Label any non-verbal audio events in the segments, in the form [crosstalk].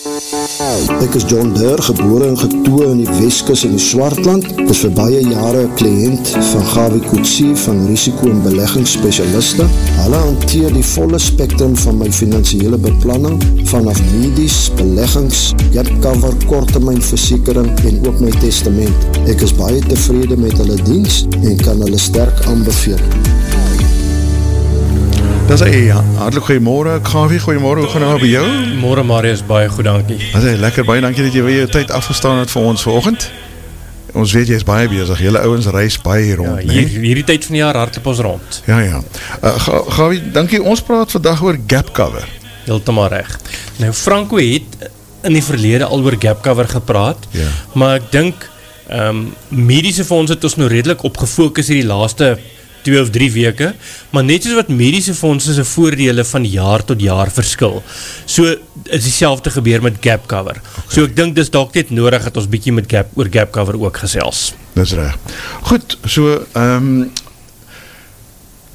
Ek is John Durr, gebore en getoe in die Weskus in die Swartland. Ek is vir baie jare kliënt van Gawie Koetsie van risiko- en beleggingsspecialiste. Hulle hanteer die volle spectrum van my financiële beplanning, vanaf medies, beleggings, gapcover, kortemijnversekering en ook my testament. Ek is baie tevrede met hulle dienst en kan hulle sterk aanbeveel. Dat is hy, hartelijk goeiemorgen, Gavi, goeiemorgen, hoe gaan nou by jou? Morgen Marius, baie goed, dankie. Is hy, lekker, baie dankie dat jy weer jou tyd afgestaan het vir ons veroogend. Ons weet jy is baie bezig, jylle ouwens reis baie hier rond, ja, hier, hierdie tyd van die jaar hardloop ons rond. Ja, ja. Uh, Gavi, dankie, ons praat vandag oor gap cover. Heeltemaal recht. Nou, Franco het in die verlede al oor gap cover gepraat, ja. maar ek dink, um, medische fonds het ons nou redelijk opgefokus hier die laaste 2 of 3 weke, maar net soos wat medische fondse sy voordele van jaar tot jaar verskil, so is die selfde gebeur met gap cover. Okay. So ek dink dis dalk net nodig dat ons bykie met gap, oor gap cover ook gesels. Dis recht. Goed, so, um,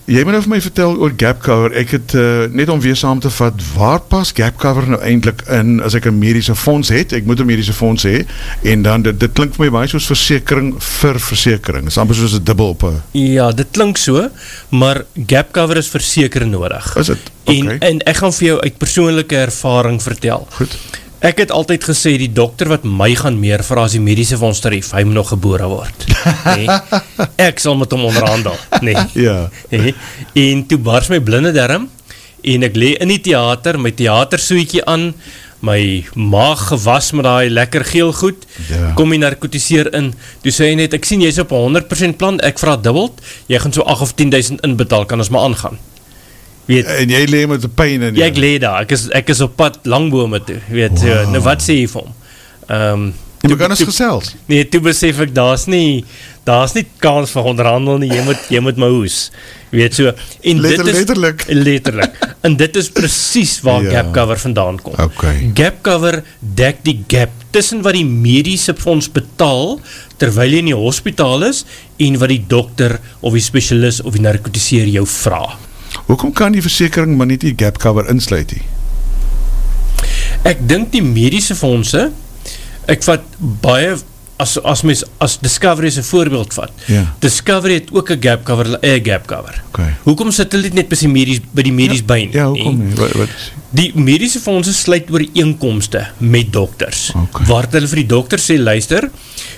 Jy moet nou vir my vertel oor gap cover, ek het uh, net om weer saam te vat, waar pas gap cover nou eindelijk in, as ek een medische fonds het, ek moet een medische fonds hee, en dan, dit, dit klink vir my baie soos versekering vir versekering, is amper soos een dubbel op een... Ja, dit klink so, maar gap cover is versekering nodig. Is het? Okay. En, en ek gaan vir jou uit persoonlijke ervaring vertel. Goed. Ek het altyd gesê, die dokter wat my gaan meer vir as die medische fonds tarief, hy moet nog gebore word. [laughs] Nee, ek sal met hom onderhandel. Nee. [laughs] Ja. Nee. En toe bars my blinde derm, en ek le in die theater, my theatersoeitje aan, my maag gewas met die lekker geel goed, ja. kom die narkotiseer in, toe sê hy net, ek sien jy is op 100% plan, ek vraag dubbeld, jy gaan so 8 of 10.000 inbetaal, kan ons maar aangaan. Weet, en jy lewe met die pijn in jou? Ja, ek lewe daar, ek is, ek is op pad langbome toe, weet, wow. so, nou wat sê jy vir hom? Um, toe, jy kan ons gesels? Nee, toe besef ek, daar is nie, daar is nie kans vir onderhandel nie, jy moet, jy moet my hoes, weet so, en Letter, dit is, letterlijk, letterlijk, en dit is precies waar ja. gap cover vandaan kom. Okay. Gap cover dek die gap tussen wat die medische fonds betaal, terwyl jy in die hospitaal is, en wat die dokter, of die specialist, of die narkotiseer jou vraag. Hoekom kan die versekering maar nie die gap cover insluit nie? Ek dink die medische fondse, ek vat baie, as, as, mys, as Discovery is een voorbeeld vat, ja. Discovery het ook een gap cover, een gap cover. Okay. Hoekom sit hulle net by die medies, by die medies ja, by nie? Ja, hoekom nie? Wat, wat? Die medische fondse sluit oor eenkomste met dokters. Okay. Waar hulle vir die dokter sê, luister,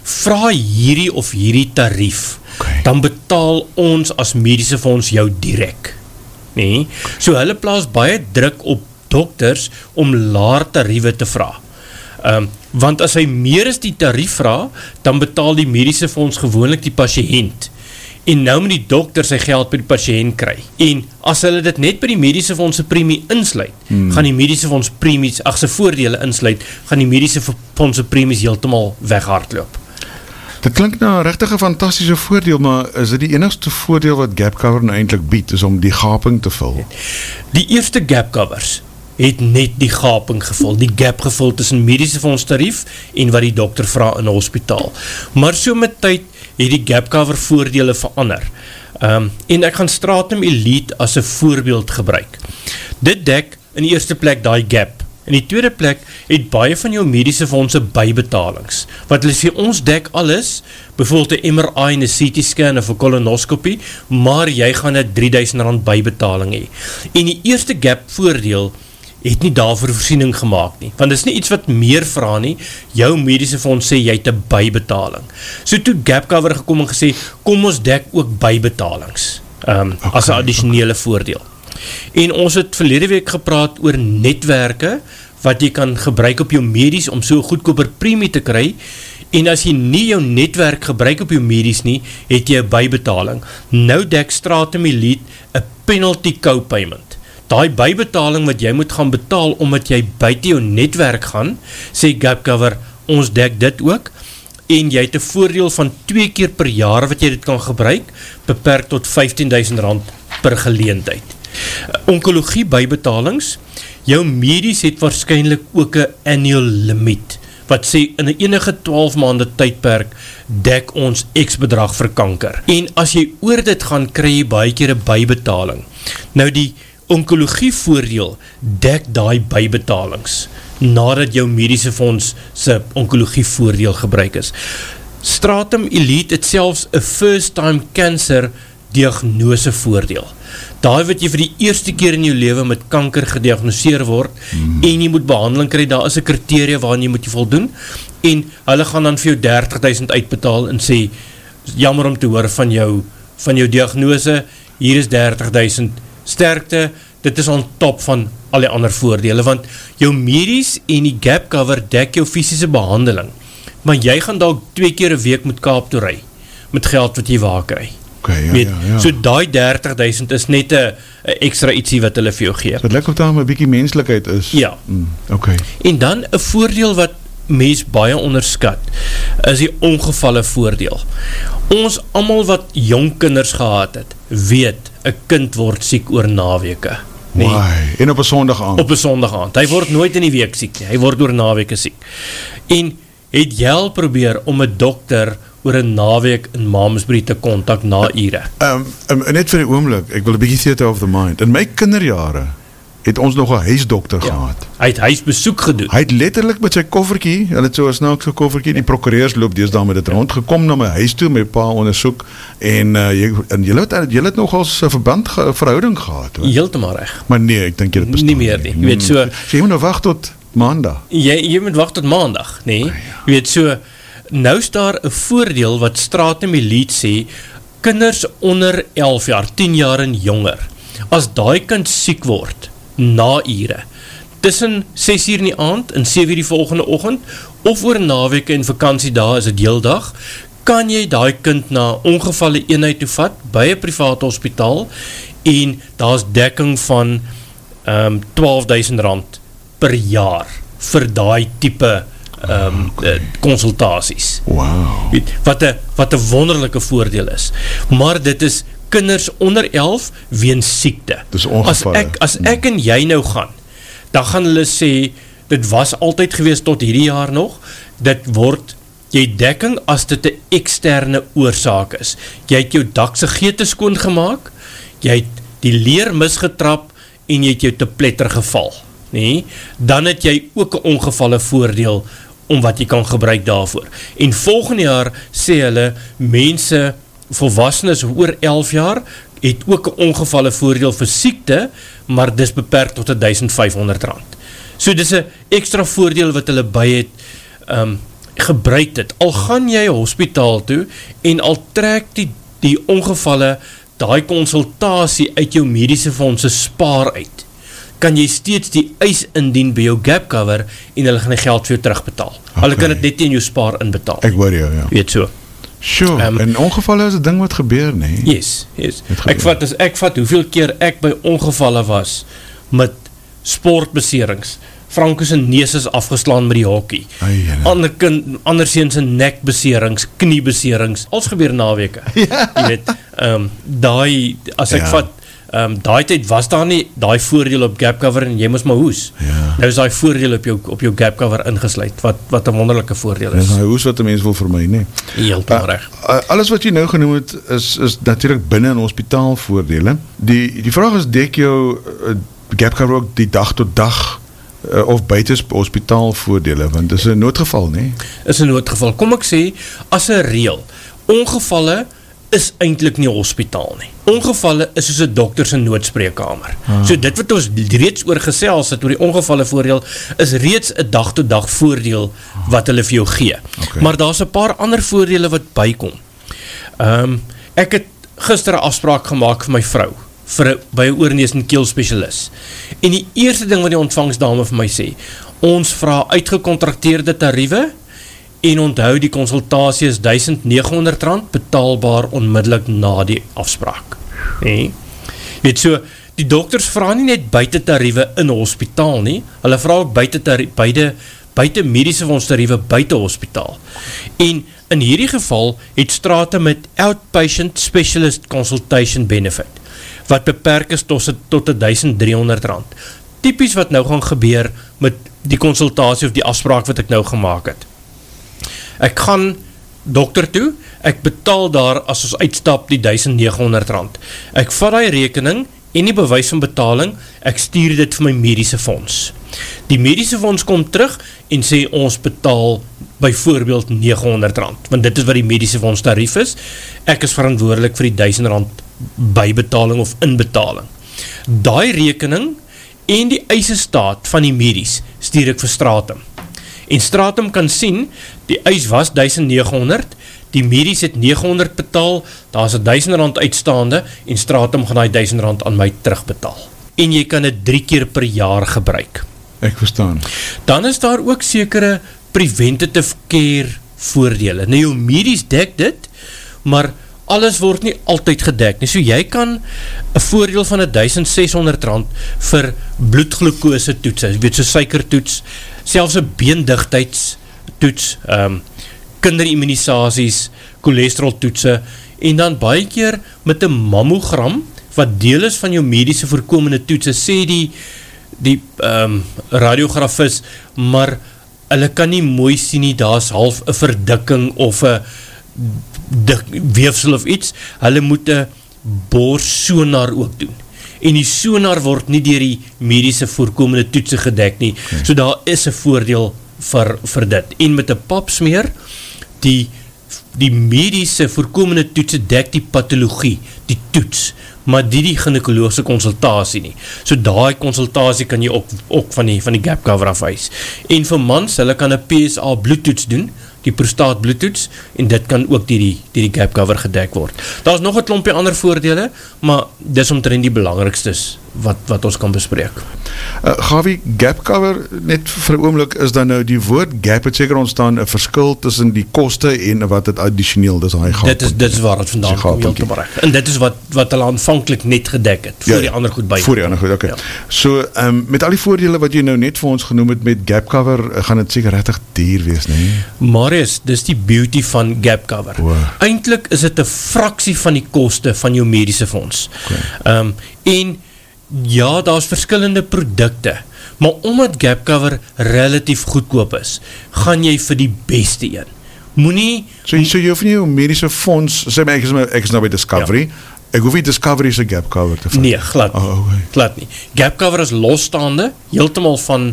vraag hierdie of hierdie tarief, okay. dan betaal ons as medische fonds jou direct nie. So hulle plaas baie druk op dokters om laar tariewe te vraag. Um, want as hy meer as die tarief vraag, dan betaal die medische fonds gewoonlik die patiënt. En nou moet die dokter sy geld by die patiënt kry. En as hulle dit net by die medische fondse premie insluit, hmm. gaan die medische fonds premies, ach sy voordele insluit, gaan die medische fondse premies heeltemaal weghardloop. Dit klink nou rechtig een fantastische voordeel, maar is dit die enigste voordeel wat gap cover nou eindelijk bied, is om die gaping te vul? Die eerste gap covers het net die gaping gevul, die gap gevul tussen medische fondstarief en wat die dokter vraag in die hospitaal. Maar so met tyd het die gap cover voordele verander. Um, en ek gaan Stratum Elite as een voorbeeld gebruik. Dit dek in die eerste plek die gap In die tweede plek het baie van jou medische fondse bijbetalings. Wat hulle sê, ons dek alles, bijvoorbeeld een MRI en een CT scan of een colonoscopie, maar jy gaan een 3000 rand bijbetaling hee. En die eerste gap voordeel het nie daarvoor voorsiening gemaakt nie. Want dit is nie iets wat meer vraag nie, jou medische fonds sê jy het een bijbetaling. So toe gap cover gekom en gesê, kom ons dek ook bijbetalings um, okay, as een additionele okay. voordeel. En ons het verlede week gepraat oor netwerke wat jy kan gebruik op jou medies om so goedkoper premie te kry en as jy nie jou netwerk gebruik op jou medies nie, het jy een bijbetaling. Nou dek Stratum Elite een penalty co-payment. Daai bijbetaling wat jy moet gaan betaal omdat jy buiten jou netwerk gaan, sê GapCover, ons dek dit ook en jy het een voordeel van twee keer per jaar wat jy dit kan gebruik, beperk tot 15.000 rand per geleentheid. Onkologie bijbetalings, jou medies het waarschijnlijk ook een annual limit, wat sê in enige 12 maande tydperk dek ons x bedrag vir kanker. En as jy oor dit gaan, kry jy baie keer een bijbetaling. Nou die onkologie voordeel dek die bijbetalings. nadat jou medische fonds sy onkologie voordeel gebruik is. Stratum Elite het selfs een first time cancer diagnose voordeel. Daai wat jy vir die eerste keer in jou leven met kanker gediagnoseer word mm. en jy moet behandeling krijg, daar is een kriteria waarin jy moet jy voldoen en hulle gaan dan vir jou 30.000 uitbetaal en sê, jammer om te hoor van jou, van jou diagnose, hier is 30.000 sterkte, dit is on top van al die ander voordele, want jou medies en die gap cover dek jou fysische behandeling, maar jy gaan daar twee keer een week met kaap toe rij, met geld wat jy waar krijg. Okay, ja, Weet, ja, ja. So die 30.000 is net een extra ietsie wat hulle vir jou gee. Het lyk of daar een bykie menselijkheid is. Ja. Mm, okay. En dan een voordeel wat mens baie onderskat, is die ongevalle voordeel. Ons allemaal wat jong kinders gehad het, weet, een kind word siek oor naweke. Nee. Why? En op een sondag aand? Op een sondag aand. Hy word nooit in die week siek nie, hy word oor naweke siek. En het jy al probeer om een dokter oor een naweek in Mamesbury te kontak na ure? Um, um, net vir die oomlik, ek wil een bykie theater of the mind. In my kinderjare het ons nog een huisdokter ja. gehad. Hy het huisbesoek gedoen. Hy het letterlijk met sy kofferkie, hy het so een snaakse kofferkie, die prokureurs loop dees daar met het rond, gekom na my huis toe, my pa onderzoek, en, uh, jy, en jy, het, jy het nog als verband ge, verhouding gehad. Hoor. Heeltemaal recht. Maar nee, ek denk jy het bestaan. Nie meer nie, jy weet so. So jy moet nou wacht tot maandag. Jy, jy moet wacht tot maandag, nee. Okay, ja. Jy weet so, nou is daar een voordeel wat Stratum Elite sê, kinders onder 11 jaar, 10 jaar en jonger, as die kind siek word, na ure, tussen 6 uur in die aand en 7 uur die volgende ochend, of oor naweke en vakantie daar is het heel dag, kan jy die kind na ongevalle eenheid toevat, by een private hospitaal, en daar is dekking van um, 12.000 rand per jaar, vir die type um, consultaties. Wow. Wat een wat een wonderlijke voordeel is. Maar dit is kinders onder 11 weens siekte. Dis ongevalle. As ek, as ek en jy nou gaan, dan gaan hulle sê, dit was altyd gewees tot hierdie jaar nog, dit word jy dekking as dit een externe oorzaak is. Jy het jou dakse geete skoon gemaakt, jy het die leer misgetrap en jy het jou te pletter geval. Nee, dan het jy ook een ongevalle voordeel om wat jy kan gebruik daarvoor. En volgende jaar sê hulle, mense, volwassenes oor 11 jaar, het ook een ongevalle voordeel vir siekte, maar dis beperkt tot 1500 rand. So dis een extra voordeel wat hulle by het um, gebruik het. Al gaan jy hospitaal toe en al trek die, die ongevalle die consultatie uit jou medische fondse spaar uit kan jy steeds die eis indien by jou gap cover en hulle gaan die geld vir jou terugbetaal. Okay. Hulle kan het net in jou spaar inbetaal. Ek hoor jou, ja. Weet so. Sure, um, en ongevalle is een ding wat gebeur, nee. Yes, yes. Ek vat, as ek vat hoeveel keer ek by ongevalle was met sportbeserings, Frankus en nees is afgeslaan met die hockey. Ander kind, andersens in nekbeserings, kniebeserings, als gebeur naweke. [laughs] Ja. Jy weet, um, die, as ek ja. vat, um, daai tyd was daar nie daai voordeel op gap cover en jy moes maar hoes. Ja. Nou is daai voordeel op jou op jou gap cover ingesluit wat wat 'n wonderlike voordeel is. Dis daai hoes wat 'n mens wil vermy, nê. Heeltemal uh, reg. Uh, alles wat jy nou genoem het is is natuurlik binne in hospitaal voordele. Die die vraag is dek jou uh, gap cover ook die dag tot dag uh, of buite hospitaal voordele want dis 'n noodgeval, nê. Is 'n noodgeval. Kom ek sê as 'n reël, ongevalle is eintlik nie hospitaal nie. Ongevalle is soos 'n dokter se noodspreekkamer. Ah. So dit wat ons reeds oor gesels het oor die ongevalle voordeel is reeds 'n dag tot dag voordeel wat hulle vir jou gee. Okay. Maar daar's 'n paar ander voordele wat bykom. Ehm um, ek het gister 'n afspraak gemaak vir my vrou vir by 'n oorneus en keel spesialis. En die eerste ding wat die ontvangsdame vir my sê, ons vra uitgekontrakteerde tariewe en onthou die consultatie is 1900 rand betaalbaar onmiddellik na die afspraak. Nee. Weet so, die dokters vraag nie net buiten tariewe in hospitaal nie, hulle vraag ook buiten tariewe, buiten, buiten medische fondstariewe buiten hospitaal. En in hierdie geval het strate met Outpatient Specialist Consultation Benefit, wat beperk is tot, tot 1300 rand. Typies wat nou gaan gebeur met die consultatie of die afspraak wat ek nou gemaakt het ek gaan dokter toe, ek betaal daar as ons uitstap die 1900 rand. Ek vat die rekening en die bewys van betaling, ek stuur dit vir my medische fonds. Die medische fonds kom terug en sê ons betaal by voorbeeld 900 rand, want dit is wat die medische fonds tarief is. Ek is verantwoordelik vir die 1000 rand bybetaling of inbetaling. Daai rekening en die eise staat van die medies stuur ek vir Stratum. En Stratum kan sien, die eis was 1900, die medies het 900 betaal, daar is 1000 rand uitstaande en Stratum gaan die 1000 rand aan my terugbetaal. En jy kan het drie keer per jaar gebruik. Ek verstaan. Dan is daar ook sekere preventative care voordele. Nou jou medies dek dit, maar alles word nie altyd gedek nie. So jy kan een voordeel van 1600 rand vir bloedglukose toets, jy weet so suikertoets, selfs een beendichtheidstoets, um, kinderimmunisaties, cholesterol toetse, en dan baie keer met een mammogram, wat deel is van jou medische voorkomende toetse, sê die, die um, radiografis, maar hulle kan nie mooi sien nie, daar is half een verdikking of een weefsel of iets, hulle moet een boorsonar ook doen. En die sonar word nie dier die medische voorkomende toetse gedek nie, okay. so daar is een voordeel vir, vir dit. En met een papsmeer, die, die medische voorkomende toetse dek die pathologie, die toets, maar die die gynekologische consultatie nie. So daai consultatie kan jy ook, ook van die, van die gap cover afwees. En vir mans, hulle kan een PSA bloedtoets doen, die prostaat bloedtoets, en dit kan ook die, die, die, die gap cover gedek word. Daar is nog een klompje ander voordele, maar dis omtrent die belangrikstes wat, wat ons kan bespreek. Uh, Gavi, gap cover, net vir oomlik, is dan nou die woord gap, het seker ontstaan, een verskil tussen die koste en wat het additioneel, dis hy gaat. Dit is, dit is waar het vandaan kom, heel te bereik. En dit is wat, wat hulle aanvankelijk net gedek het, voor ja, die ander goed by. Voor die ander goed, oké. Okay. Ja. So, um, met al die voordele wat jy nou net vir ons genoem het met gap cover, eh, gaan het seker rechtig dier wees, nee? Marius, dis die beauty van gap cover. Wow. Eindelijk is het een fraksie van die koste van jou medische fonds. Okay. Um, en Ja, daar is verskillende producte, maar omdat GapCover relatief goedkoop is, gaan jy vir die beste een. Moenie... So, so jy hoef nie jou medische fonds, sê my, ek is, ek is nou by Discovery, ja. ek hoef nie Discovery sy GapCover te vat. Nee, glad nie. Oh, okay. glad nie. GapCover is losstaande, heeltemaal van,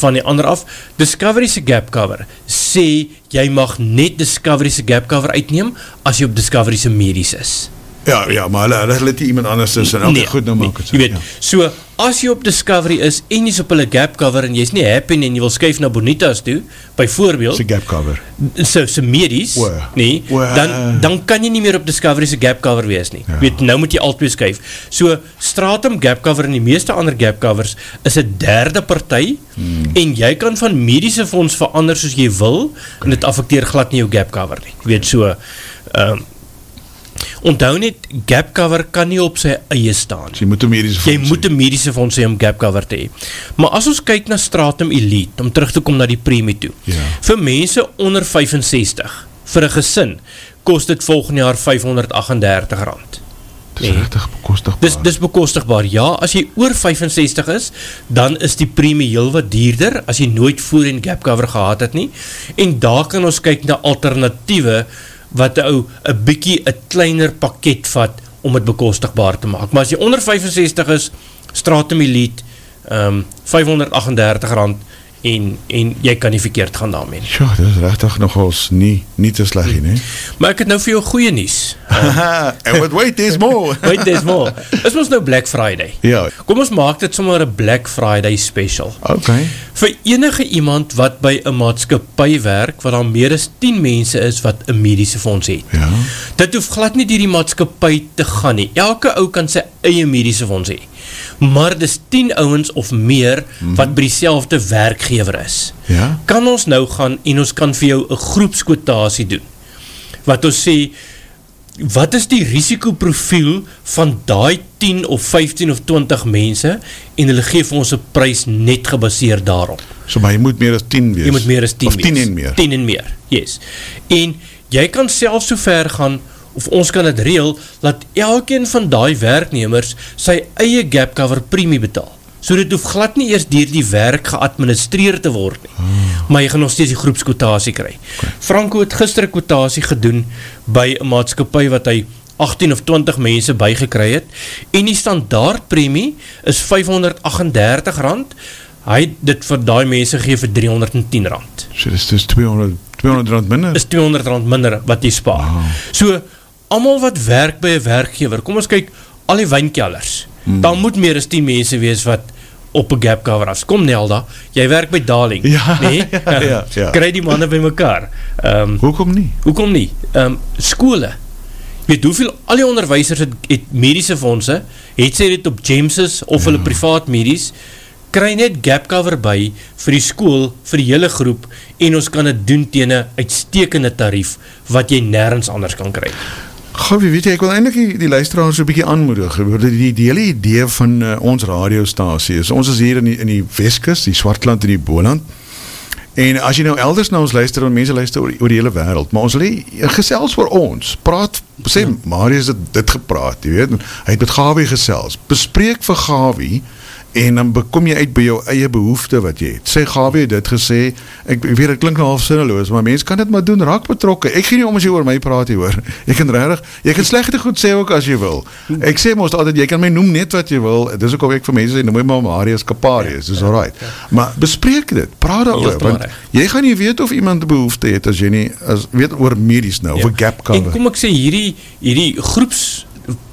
van die ander af. Discovery sy GapCover sê, jy mag net Discovery sy GapCover uitneem, as jy op Discovery sy medies is. Ja, ja, maar hulle, hulle het nie iemand anders is en nee, goed nou maak het. So, jy weet, ja. so, as jy op Discovery is en jy is op hulle gap cover en jy is nie happy en jy wil skuif na Bonitas toe, by voorbeeld, gap cover, so, sy medies, Oe. nie, Oe. dan, dan kan jy nie meer op Discovery sy gap cover wees nie. Ja. Weet, nou moet jy altyd skuif. So, Stratum gap cover en die meeste ander gap covers is een derde partij hmm. en jy kan van medische fonds verander soos jy wil okay. en dit affecteer glad nie jou gap cover nie. Weet, so, um, onthou net, gap cover kan nie op sy eie staan. So jy moet een medische fonds Jy moet een medische fonds hee om gap cover te hee. Maar as ons kyk na Stratum Elite, om terug te kom na die premie toe, ja. vir mense onder 65, vir een gesin, kost dit volgende jaar 538 rand. Dis nee. rechtig bekostigbaar. Dis, dis bekostigbaar, ja. As jy oor 65 is, dan is die premie heel wat dierder, as jy nooit voor in gap cover gehad het nie. En daar kan ons kyk na alternatieve, wat ou een bykie een kleiner pakket vat om het bekostigbaar te maak. Maar as jy onder 65 is, Stratum Elite, um, 538 rand, en, en jy kan nie verkeerd gaan daarmee. Ja, dit is rechtig nogals nie, nie te sleg nie. Nee. Maar ek het nou vir jou goeie nies. And [laughs] what wait is more. [laughs] wait is more. Is ons nou Black Friday. Ja. Kom ons maak dit sommer een Black Friday special. Ok. Vir enige iemand wat by een maatskapie werk, wat al meer as 10 mense is wat een medische fonds het. Ja. Dit hoef glad nie die die maatskapie te gaan nie. Elke ou kan sy eie medische fonds hee maar dis 10 ouwens of meer mm -hmm. wat by die werkgever is. Ja? Kan ons nou gaan en ons kan vir jou een groepskwotasie doen, wat ons sê, wat is die risikoprofiel van die 10 of 15 of 20 mense en hulle geef ons een prijs net gebaseer daarop. So maar jy moet meer as 10 wees? Jy moet meer as 10 of wees. Of 10 en meer? 10 en meer, yes. En jy kan self so ver gaan of ons kan het reel, dat elkeen van die werknemers sy eie gap cover premie betaal. So dit hoef glad nie eers dier die werk geadministreer te word nie. Hmm. Maar jy gaan nog steeds die groepskwotasie kry. Okay. Franco het gister kwotasie gedoen by een maatskapie wat hy 18 of 20 mense bygekry het en die standaard premie is 538 rand hy het dit vir die mense geef vir 310 rand. So dis, dis 200, 200 rand minder? Is 200 rand minder wat jy spaar. Wow. So, allemaal wat werk by een werkgever, kom ons kyk, al die wijnkellers, hmm. dan moet meer as 10 mense wees wat op een gap cover af. Kom Nelda, jy werk by Darling, ja, nee? [laughs] ja, ja, ja. [laughs] kry die manne by mekaar. Um, hoekom nie? Hoekom nie? Um, skole, weet hoeveel, al die onderwijsers het, het medische fondse, het sy dit op James's of ja. hulle privaat medies, kry net gap cover by vir die school, vir die hele groep, en ons kan het doen tegen een uitstekende tarief, wat jy nergens anders kan kry. Gavie, weet jy, ek wil eindelijk die, die luisteraars een bykie aanmoedig, die, die, die hele idee van uh, ons radiostasie is, ons is hier in die, in die Westkust, die Swartland en die Boland, en as jy nou elders na ons luister, en mense luister oor, oor die hele wereld, maar ons wil gesels oor ons, praat, sê, ja. Marius het dit gepraat, jy weet, hy het met Gavie gesels, bespreek vir Gavie, en dan bekom jy uit by jou eie behoefte wat jy het. Sê Gawie het dit gesê, ek, weet het klink nou half sinneloos, maar mens kan dit maar doen, raak betrokke. Ek gee nie om as jy oor my praat hier hoor. [laughs] Jy kan regtig, jy kan slegte goed sê ook as jy wil. Ek sê mos altyd jy kan my noem net wat jy wil. Dis ook al ek vir mense sê noem my maar Marius Kaparius, dis alright. Maar bespreek dit, praat daaroor want jy gaan nie weet of iemand 'n behoefte het as jy nie as weet oor medies nou, ja. of 'n gap cover. En kom ek sê hierdie hierdie groeps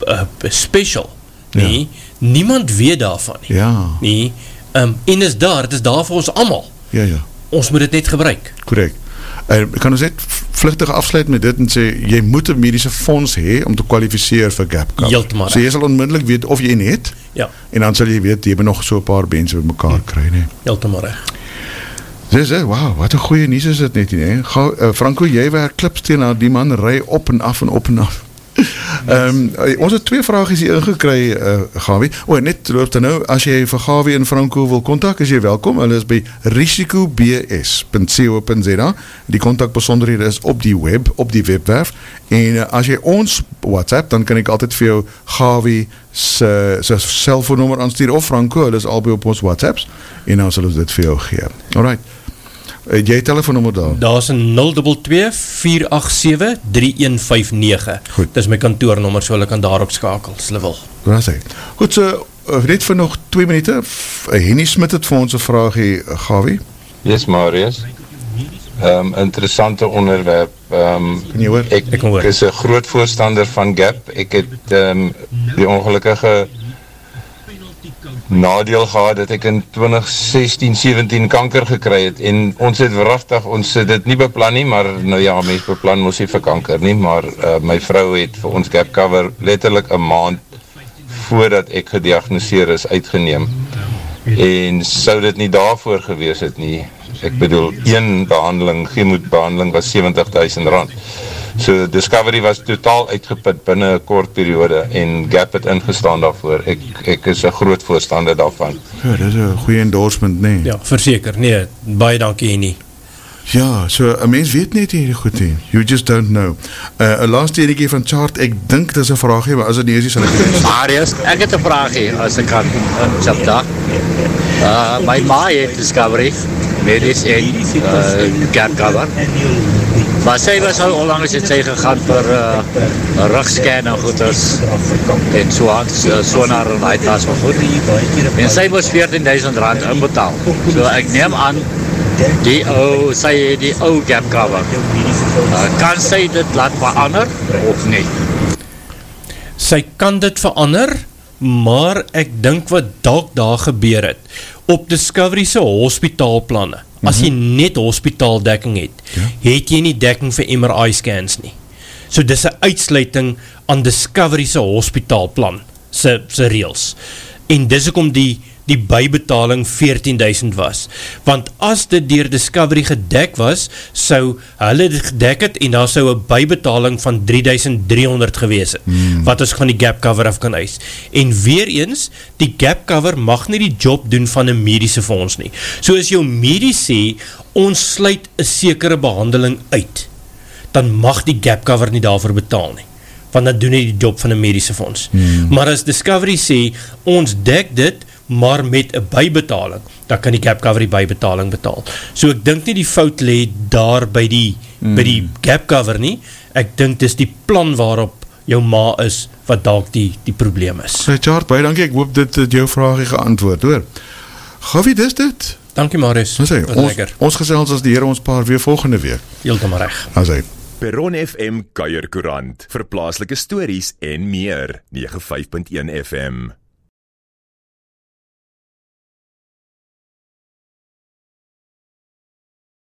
uh, special nie, ja niemand weet daarvan nie. Ja. Nie, um, en is daar, het is daar vir ons allemaal. Ja, ja. Ons moet het net gebruik. Correct. En kan ons net vluchtig afsluit met dit en sê, jy moet een medische fonds hee om te kwalificeer vir gap cover. Heeltemaal. So jy sal onmiddellik weet of jy net, ja. en dan sal jy weet, jy moet nog so paar bense met mekaar ja. kry, nie. Heeltemaal recht. Dis, wauw, wat een goeie nies is dit net nie. Ga, uh, Franco, jy werk klipsteen aan die man, rij op en af en op en af. Um, ons het twee vraagjes hier ingekry uh, Gawie, o net loop dan nou as jy vir Gawie en Franco wil kontak is jy welkom, hulle is by risicobs.co.za die kontak besonderhede is op die web op die webwerf. En uh, as jy ons whatsapp, dan kan ek altyd vir jou Gawie sy cellfoonnummer aanstuur of Franco, hulle is albei op ons whatsapps en dan sal ons dit vir jou gee. Alright Het jy telefoonnummer daar? Daar is een 022-487-3159. Goed. Dit is my kantoornummer, so hulle kan daarop skakel, as hulle wil. Goed, so, eh, net vir nog 2 minuut, Henny Smit het vir ons een vraag hier, Gawie. Yes, Marius. Um, interessante onderwerp. Um, ek, ek is een groot voorstander van GAP. Ek het um, die ongelukkige nadeel gehad dat ek in 2016-17 kanker gekry het. En ons het verrachtig, ons het dit nie beplan nie, maar nou ja, mens beplan moes nie vir kanker nie, maar uh, my vrou het vir ons gap cover letterlijk een maand voordat ek gediagnoseer is uitgeneem. En sou dit nie daarvoor gewees het nie, ek bedoel, een behandeling, chemoetbehandeling was 70.000 rand So Discovery was totaal uitgeput binnen een kort periode en Gap het ingestaan daarvoor. Ek, ek is een groot voorstander daarvan. Ja, dit is een goeie endorsement, nee. Ja, verzeker, nee, baie dankie nie. Ja, so, een mens weet net hier goed heen. You just don't know. Uh, een laatste ene van Chart, ek dink dit is een vraag hier, maar as het nie is, sal ek het. Marius, ek het een vraag hier, as ek kan, uh, Chapta. Uh, my ma het Discovery, medies en uh, Gap cover. Maar sy was al onlangs het sy gegaan vir uh, rugscan en goed as en so aan, so naar een uitlaas van goed. En sy was 14.000 rand inbetaal. So ek neem aan, die ou, sy die ou gap cover. Uh, kan sy dit laat verander of nie? Sy kan dit verander, maar ek dink wat dalk daar gebeur het, op Discovery se hospitaalplanne, as jy mhm. net hospitaaldekking het, ja. het jy nie dekking vir MRI scans nie. So dis een uitsluiting aan Discovery se hospitaalplan, se, se reels. En dis ook om die die bybetaling 14.000 was. Want as dit dier Discovery gedek was, sou hulle dit gedek het en daar sou een bybetaling van 3.300 gewees het, hmm. wat ons van die gap cover af kan eis. En weer eens, die gap cover mag nie die job doen van een medische fonds nie. So as jou medies sê, ons sluit een sekere behandeling uit, dan mag die gap cover nie daarvoor betaal nie want dan doen hy die job van een medische fonds. Hmm. Maar as Discovery sê, ons dek dit, maar met een bybetaling, dan kan die gap cover die bybetaling betaal. So ek dink nie die fout le daar by die, mm. by die gap cover nie, ek dink dis die plan waarop jou ma is, wat dalk die, die probleem is. So Chart, baie dankie, ek hoop dit het jou vraag geantwoord, hoor. Gawie, dis dit. Dankie Marius, Ons, sê, was ons, lekker. ons gesels as die Here ons paar weer volgende week. Heeltemal reg. As hy Peron FM Kuierkoerant vir plaaslike stories en meer 95.1 FM